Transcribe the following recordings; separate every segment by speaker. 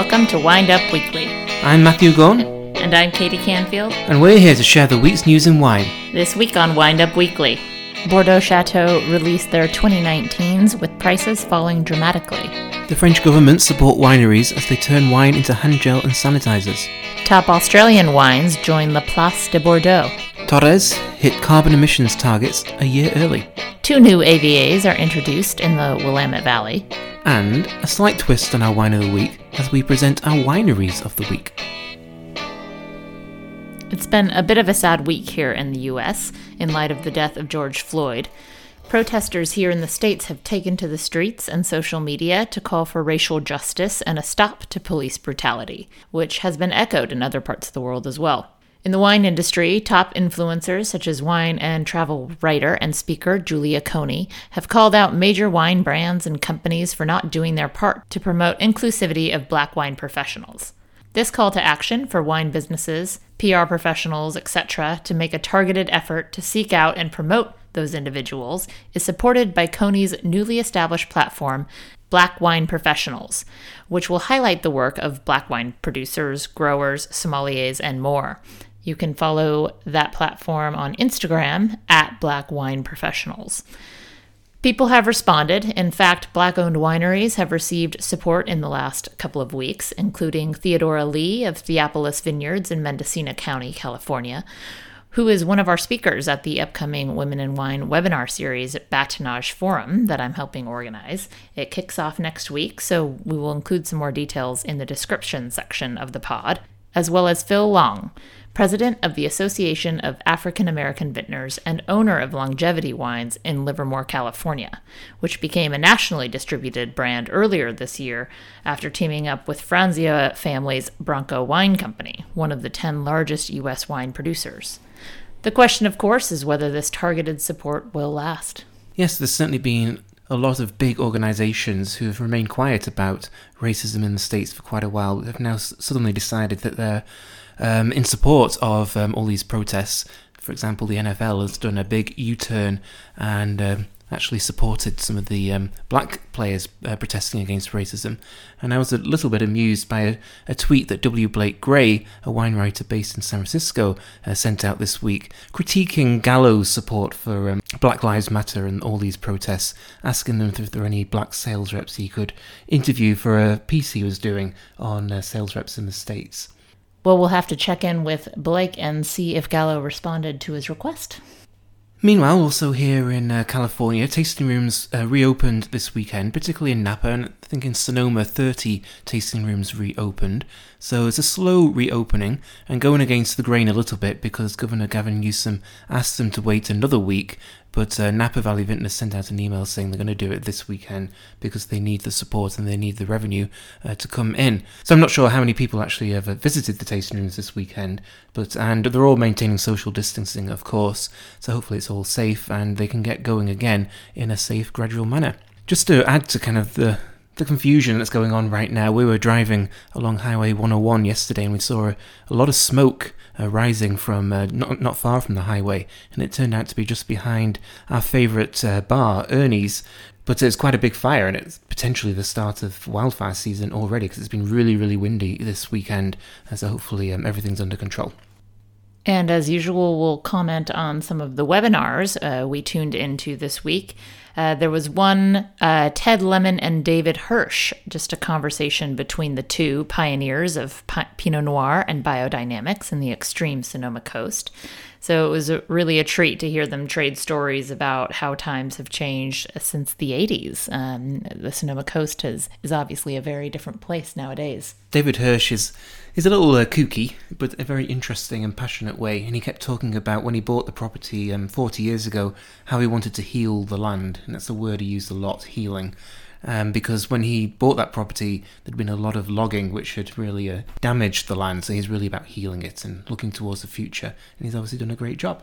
Speaker 1: Welcome to Wind Up Weekly.
Speaker 2: I'm Matthew Gorn,
Speaker 1: And I'm Katie Canfield.
Speaker 2: and we're here to share the week's news in wine.
Speaker 1: This week on Wind Up Weekly, Bordeaux Chateau released their 2019s with prices falling dramatically.
Speaker 2: The French government support wineries as they turn wine into hand gel and sanitizers.
Speaker 1: Top Australian wines join La Place de Bordeaux.
Speaker 2: Torres hit carbon emissions targets a year early.
Speaker 1: Two new AVAs are introduced in the Willamette Valley.
Speaker 2: And a slight twist on our wine of the week as we present our wineries of the week.
Speaker 1: It's been a bit of a sad week here in the US in light of the death of George Floyd. Protesters here in the States have taken to the streets and social media to call for racial justice and a stop to police brutality, which has been echoed in other parts of the world as well. In the wine industry, top influencers such as wine and travel writer and speaker Julia Coney have called out major wine brands and companies for not doing their part to promote inclusivity of black wine professionals. This call to action for wine businesses, PR professionals, etc., to make a targeted effort to seek out and promote those individuals is supported by Coney's newly established platform, Black Wine Professionals, which will highlight the work of black wine producers, growers, sommeliers, and more. You can follow that platform on Instagram at Black Wine Professionals. People have responded. In fact, black owned wineries have received support in the last couple of weeks, including Theodora Lee of Theopolis Vineyards in Mendocino County, California, who is one of our speakers at the upcoming Women in Wine webinar series at Batonnage Forum that I'm helping organize. It kicks off next week, so we will include some more details in the description section of the pod, as well as Phil Long, president of the Association of African American Vintners and owner of Longevity Wines in Livermore, California, which became a nationally distributed brand earlier this year after teaming up with Franzia family's Bronco Wine Company, one of the 10 largest U.S. wine producers. The question, of course, is whether this targeted support will last.
Speaker 2: Yes, there's certainly been a lot of big organisations who have remained quiet about racism in the States for quite a while have now s- suddenly decided that they're um, in support of um, all these protests. For example, the NFL has done a big U turn and um, actually supported some of the um, black players uh, protesting against racism. And I was a little bit amused by a, a tweet that W. Blake Gray, a wine writer based in San Francisco, uh, sent out this week, critiquing Gallo's support for um, Black Lives Matter and all these protests, asking them if there are any black sales reps he could interview for a piece he was doing on uh, sales reps in the States.
Speaker 1: Well, we'll have to check in with Blake and see if Gallo responded to his request.
Speaker 2: Meanwhile, also here in uh, California, tasting rooms uh, reopened this weekend, particularly in Napa, and I think in Sonoma, 30 tasting rooms reopened. So it's a slow reopening and going against the grain a little bit because Governor Gavin Newsom asked them to wait another week, but uh, Napa Valley Vintners sent out an email saying they're going to do it this weekend because they need the support and they need the revenue uh, to come in. So I'm not sure how many people actually have visited the tasting rooms this weekend, but and they're all maintaining social distancing, of course. So hopefully it's all safe and they can get going again in a safe, gradual manner. Just to add to kind of the the confusion that's going on right now. We were driving along Highway 101 yesterday and we saw a, lot of smoke uh, rising from uh, not, not far from the highway, and it turned out to be just behind our favourite uh, bar, Ernie's. But it's quite a big fire, and it's potentially the start of wildfire season already because it's been really, really windy this weekend. uh, So hopefully um, everything's under control.
Speaker 1: And as usual, we'll comment on some of the webinars uh, we tuned into this week. Uh, there was one, uh, Ted Lemon and David Hirsch, just a conversation between the two pioneers of Pinot Noir and biodynamics in the extreme Sonoma coast. So it was a, really a treat to hear them trade stories about how times have changed since the 80s. Um, the Sonoma coast is, is obviously a very different place nowadays.
Speaker 2: David Hirsch is is a little uh, kooky, but a very interesting and passionate way. And he kept talking about when he bought the property um, 40 years ago, how he wanted to heal the land, and that's a word he used a lot, healing. Um, because when he bought that property, there'd been a lot of logging which had really uh, damaged the land. So he's really about healing it and looking towards the future. And he's obviously done a great job.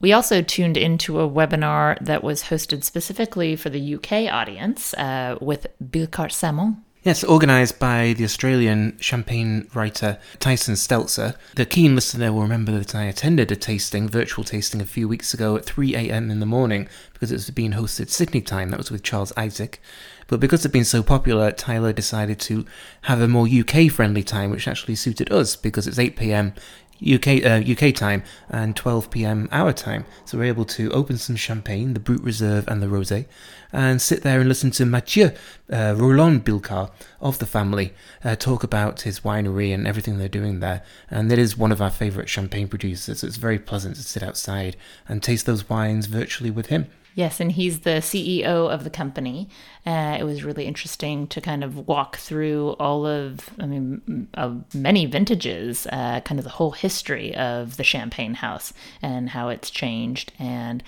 Speaker 1: We also tuned into a webinar that was hosted specifically for the UK audience uh, with Billecart-Salmon.
Speaker 2: Yes, organised by the Australian champagne writer Tyson Stelzer. The keen listener will remember that I attended a tasting, virtual tasting, a few weeks ago at 3am in the morning because it was being hosted Sydney time. That was with Charles Isaac. But because it had been so popular, Tyler decided to have a more UK friendly time, which actually suited us because it's 8pm UK uh, UK time and 12 p.m. our time. So we're able to open some champagne, the Brut Reserve and the Rosé, and sit there and listen to Mathieu uh, Roland-Billecart of the family uh, talk about his winery and everything they're doing there. And it is one of our favourite champagne producers. So it's very pleasant to sit outside and taste those wines virtually with him.
Speaker 1: Yes, and he's the CEO of the company. Uh, it was really interesting to kind of walk through all of, I mean, of many vintages, uh, kind of the whole history of the Champagne House and how it's changed and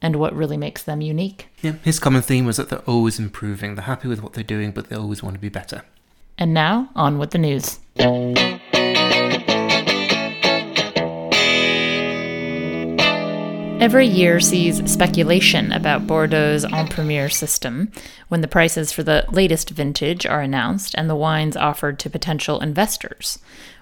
Speaker 1: and what really makes them unique.
Speaker 2: Yeah, his common theme was that they're always improving. They're happy with what they're doing, but they always want to be better.
Speaker 1: And now, on with the news. Every year sees speculation about Bordeaux's en primeur system when the prices for the latest vintage are announced and the wines offered to potential investors.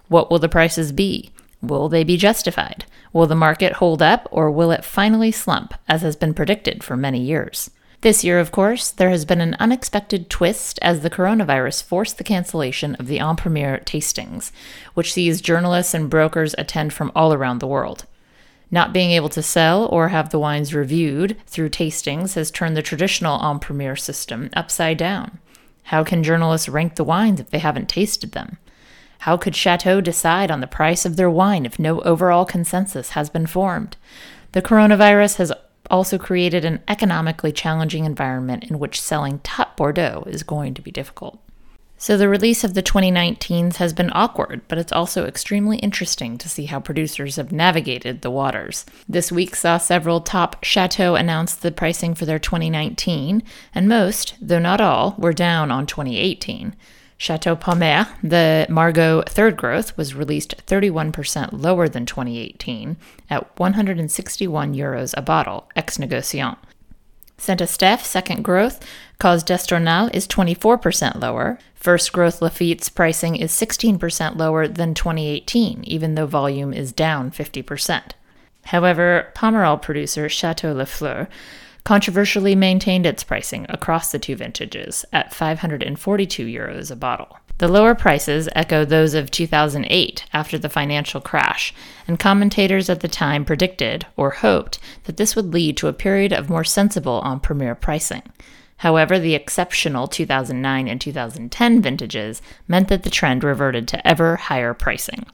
Speaker 1: What will the prices be? Will they be justified? Will the market hold up or will it finally slump, as has been predicted for many years? This year, of course, there has been an unexpected twist as the coronavirus forced the cancellation of the en primeur tastings, which sees journalists and brokers attend from all around the world. Not being able to sell or have the wines reviewed through tastings has turned the traditional en primeur system upside down. How can journalists rank the wines if they haven't tasted them? How could Chateau decide on the price of their wine if no overall consensus has been formed? The coronavirus has also created an economically challenging environment in which selling top Bordeaux is going to be difficult. So, the release of the 2019s has been awkward, but it's also extremely interesting to see how producers have navigated the waters. This week saw several top chateaux announce the pricing for their 2019, and most, though not all, were down on 2018. Chateau Palmer, the Margaux third growth, was released 31% lower than 2018 at 161 euros a bottle, ex negociant. Saint Estèphe, second growth, Cos d'Estournel is 24% lower. First growth Lafite's pricing is 16% lower than 2018, even though volume is down 50%. However, Pomerol producer Chateau Lafleur controversially maintained its pricing across the two vintages at 542 euros a bottle. The lower prices echo those of 2008 after the financial crash, and commentators at the time predicted, or hoped, that this would lead to a period of more sensible en primeur pricing. However, the exceptional 2009 and 2010 vintages meant that the trend reverted to ever higher pricing.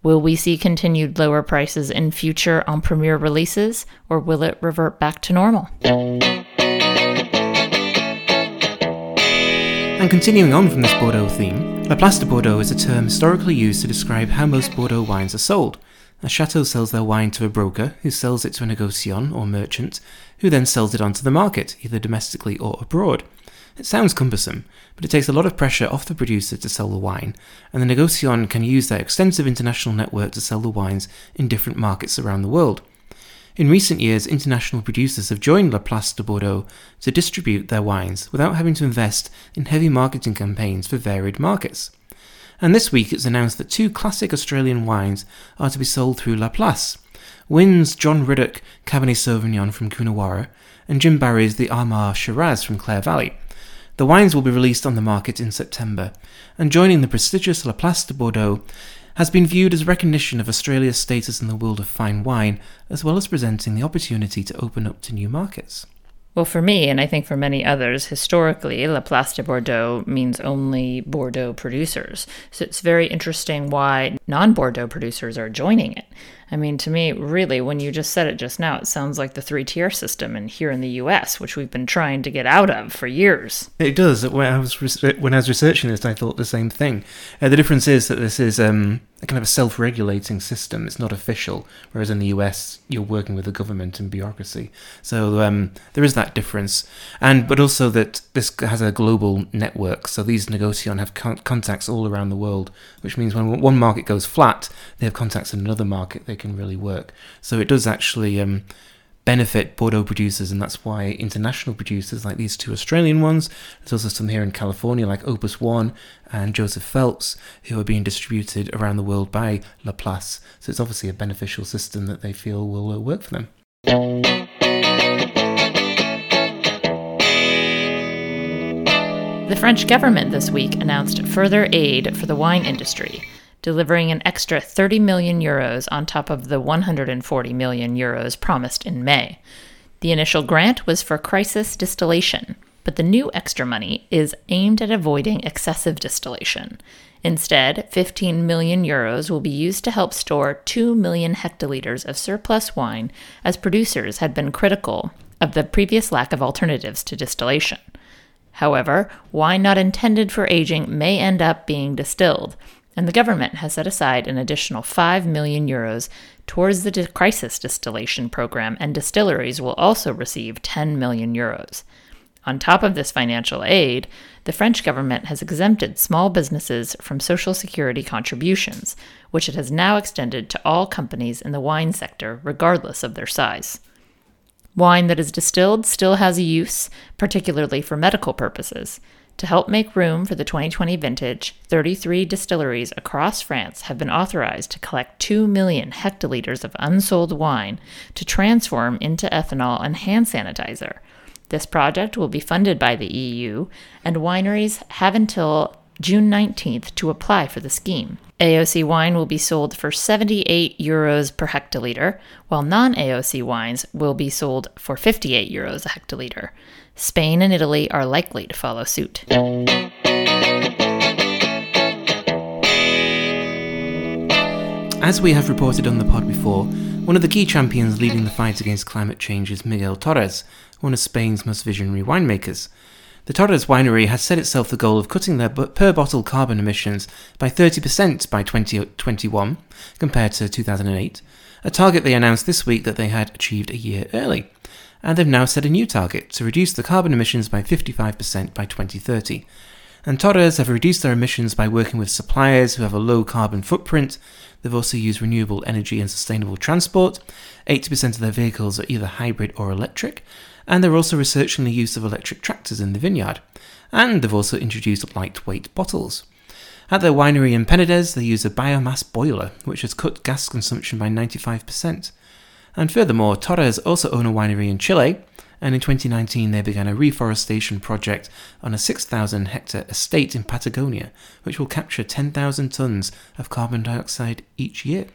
Speaker 1: Will we see continued lower prices in future en primeur releases, or will it revert back to normal?
Speaker 2: And continuing on from this Bordeaux theme, La Place de Bordeaux is a term historically used to describe how most Bordeaux wines are sold. A chateau sells their wine to a broker, who sells it to a negociant or merchant, who then sells it onto the market, either domestically or abroad. It sounds cumbersome, but it takes a lot of pressure off the producer to sell the wine, and the negociant can use their extensive international network to sell the wines in different markets around the world. In recent years, international producers have joined La Place de Bordeaux to distribute their wines without having to invest in heavy marketing campaigns for varied markets. And this week it's announced that two classic Australian wines are to be sold through La Place. Wynn's John Riddoch Cabernet Sauvignon from Coonawarra and Jim Barry's the Armagh Shiraz from Clare Valley. The wines will be released on the market in September, and joining the prestigious La Place de Bordeaux has been viewed as recognition of Australia's status in the world of fine wine, as well as presenting the opportunity to open up to new markets.
Speaker 1: Well, for me, and I think for many others, historically, La Place de Bordeaux means only Bordeaux producers. So it's very interesting why non Bordeaux producers are joining it. I mean, to me, really, when you just said it just now, it sounds like the three tier system in here in the U.S., which we've been trying to get out of for years.
Speaker 2: It does. When I was when I was researching this, I thought the same thing. Uh, the difference is that this is um, a kind of a self-regulating system. It's not official, whereas in the US, you're working with the government and bureaucracy. So um, there is that difference, and but also that this has a global network. So these negociants have con- contacts all around the world, which means when one market goes flat, they have contacts in another market. They can really work. So it does actually um, benefit Bordeaux producers, and that's why international producers like these two Australian ones, there's also some here in California like Opus One and Joseph Phelps, who are being distributed around the world by La Place. So it's obviously a beneficial system that they feel will uh, work for them.
Speaker 1: The French government this week announced further aid for the wine industry delivering an extra 30 million euros on top of the 140 million euros promised in May. The initial grant was for crisis distillation, but the new extra money is aimed at avoiding excessive distillation. Instead, 15 million euros will be used to help store 2 million hectoliters of surplus wine, as producers had been critical of the previous lack of alternatives to distillation. However, wine not intended for aging may end up being distilled, and the government has set aside an additional 5 million euros towards the crisis distillation program, and distilleries will also receive 10 million euros. On top of this financial aid, the French government has exempted small businesses from Social Security contributions, which it has now extended to all companies in the wine sector, regardless of their size. Wine that is distilled still has a use, particularly for medical purposes. To help make room for the 2020 vintage, 33 distilleries across France have been authorized to collect 2 million hectoliters of unsold wine to transform into ethanol and hand sanitizer. This project will be funded by the EU, and wineries have until June 19th to apply for the scheme. AOC wine will be sold for 78 euros per hectoliter, while non AOC wines will be sold for 58 euros a hectoliter. Spain and Italy are likely to follow suit.
Speaker 2: As we have reported on the pod before, one of the key champions leading the fight against climate change is Miguel Torres, one of Spain's most visionary winemakers. The Torres winery has set itself the goal of cutting their per bottle carbon emissions by 30% by 2021 compared to 2008, a target they announced this week that they had achieved a year early and they've now set a new target to reduce the carbon emissions by 55% by 2030. And Torres have reduced their emissions by working with suppliers who have a low carbon footprint. They've also used renewable energy and sustainable transport. 80% of their vehicles are either hybrid or electric, and they're also researching the use of electric tractors in the vineyard. And they've also introduced lightweight bottles. At their winery in Penedès, they use a biomass boiler, which has cut gas consumption by 95%. And furthermore, Torres also own a winery in Chile, and in 2019 they began a reforestation project on a 6,000 hectare estate in Patagonia, which will capture 10,000 tons of carbon dioxide each year.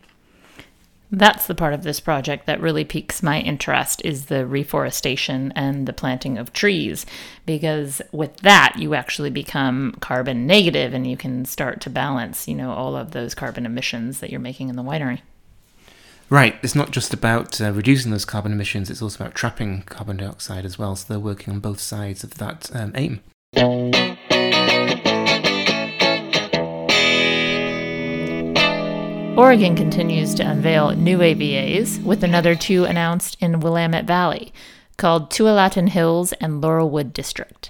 Speaker 1: That's the part of this project that really piques my interest is the reforestation and the planting of trees because with that you actually become carbon negative and you can start to balance, you know, all of those carbon emissions that you're making in the winery.
Speaker 2: Right, it's not just about uh, reducing those carbon emissions, it's also about trapping carbon dioxide as well, so they're working on both sides of that um, aim.
Speaker 1: Oregon continues to unveil new AVAs, with another two announced in Willamette Valley, called Tualatin Hills and Laurelwood District.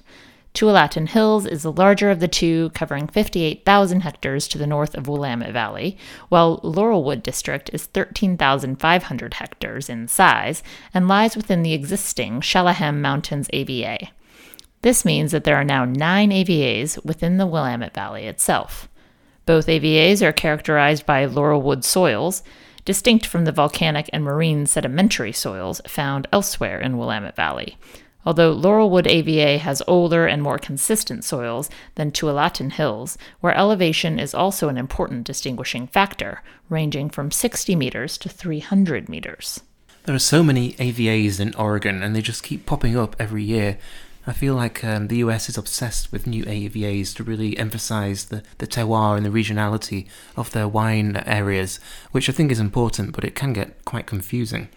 Speaker 1: Tualatin Hills is the larger of the two, covering 58,000 hectares to the north of Willamette Valley, while Laurelwood District is 13,500 hectares in size and lies within the existing Chehalem Mountains AVA. This means that there are now nine AVAs within the Willamette Valley itself. Both AVAs are characterized by Laurelwood soils, distinct from the volcanic and marine sedimentary soils found elsewhere in Willamette Valley although Laurelwood AVA has older and more consistent soils than Tualatin Hills, where elevation is also an important distinguishing factor, ranging from 60 meters to 300 meters.
Speaker 2: There are so many AVAs in Oregon, and they just keep popping up every year. I feel like um, the US is obsessed with new AVAs to really emphasize the, the terroir and the regionality of their wine areas, which I think is important, but it can get quite confusing.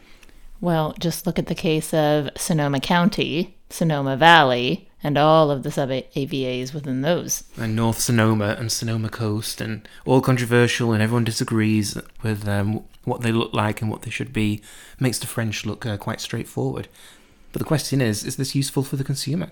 Speaker 1: Well, just look at the case of Sonoma County, Sonoma Valley, and all of the sub AVAs within those.
Speaker 2: And North Sonoma and Sonoma Coast, and all controversial, and everyone disagrees with um, what they look like and what they should be. Makes the French look uh, quite straightforward. But the question is is this useful for the consumer?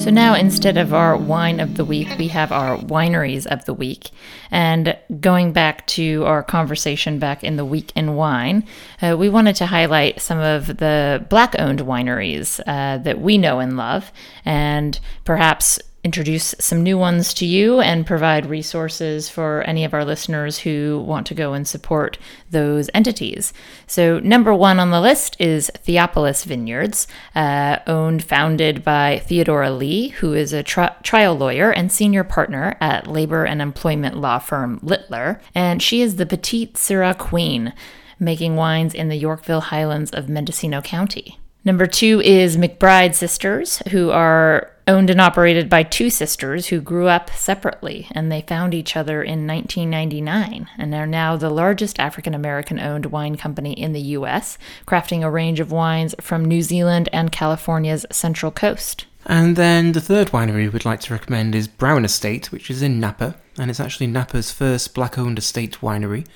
Speaker 1: So now instead of our wine of the week, we have our wineries of the week. And going back to our conversation back in the week in wine, uh, we wanted to highlight some of the black owned wineries uh, that we know and love, and perhaps introduce some new ones to you and provide resources for any of our listeners who want to go and support those entities. So, number one on the list is Theopolis Vineyards, uh, owned, founded by Theodora Lee, who is a tri- trial lawyer and senior partner at labor and employment law firm Littler, and she is the Petite Syrah Queen, making wines in the Yorkville Highlands of Mendocino County. Number two is McBride Sisters, who are owned and operated by two sisters who grew up separately and they found each other in 1999 and are now the largest African American owned wine company in the U.S., crafting a range of wines from New Zealand and California's Central Coast.
Speaker 2: And then the third winery we'd like to recommend is Brown Estate, which is in Napa, and it's actually Napa's first black owned estate winery.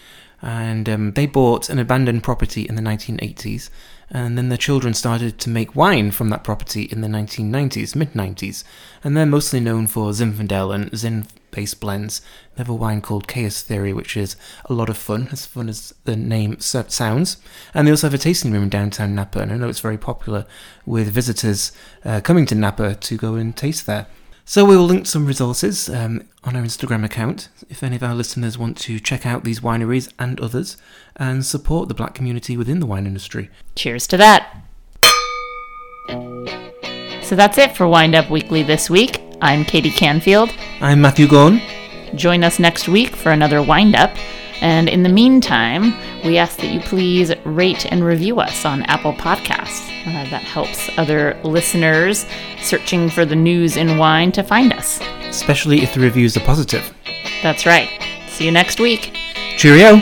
Speaker 2: And um, they bought an abandoned property in the 1980s and then the children started to make wine from that property in the 1990s, mid 90s, and they're mostly known for Zinfandel and Zin based blends. They have a wine called Chaos Theory, which is a lot of fun, as fun as the name sounds. And they also have a tasting room in downtown Napa, and I know it's very popular with visitors uh, coming to Napa to go and taste there. So we will link some resources um, on our Instagram account if any of our listeners want to check out these wineries and others and support the black community within the wine industry.
Speaker 1: Cheers to that. So that's it for Wind Up Weekly this week. I'm Katie Canfield.
Speaker 2: I'm Matthew Gone.
Speaker 1: Join us next week for another Wind Up. And in the meantime, we ask that you please rate and review us on Apple Podcasts. Uh, that helps other listeners searching for the news in wine to find us.
Speaker 2: Especially if the reviews are positive.
Speaker 1: That's right. See you next week.
Speaker 2: Cheerio.